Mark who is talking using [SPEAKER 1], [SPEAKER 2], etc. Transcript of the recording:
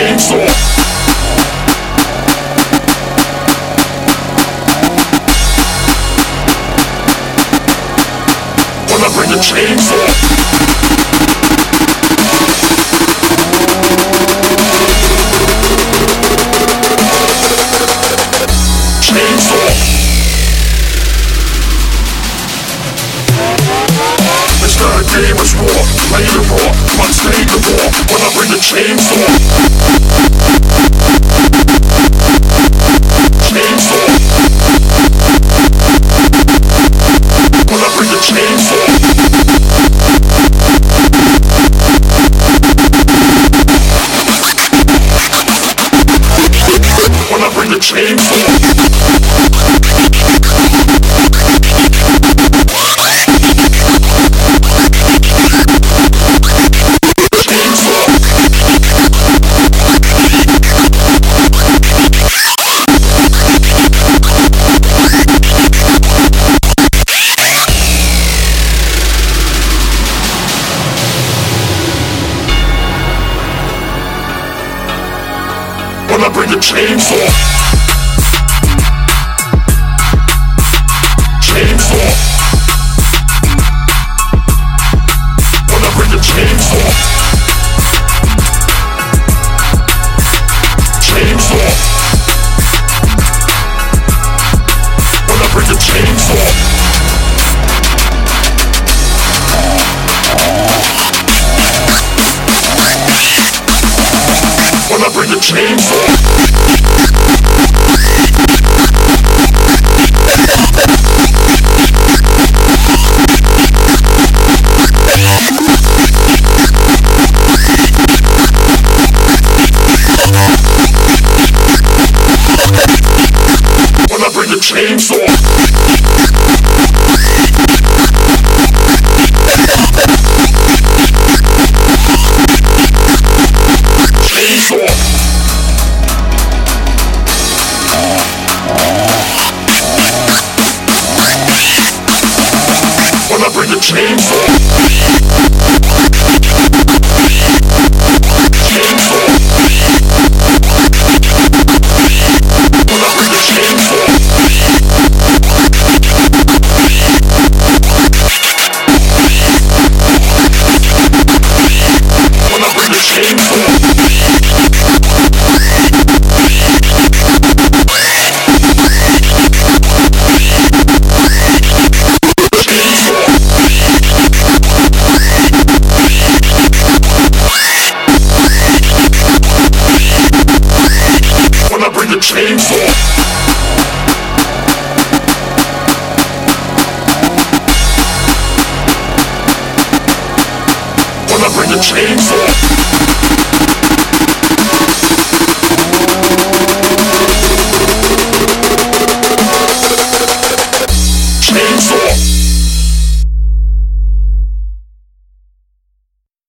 [SPEAKER 1] theme song. bring the chains It's game is war, play the the chainsaw. Chainsaw. Bring the chainsaw. Chainsaw. Bring the chainsaw. Chainsaw. When When chainsaw. I bring the chainsaw.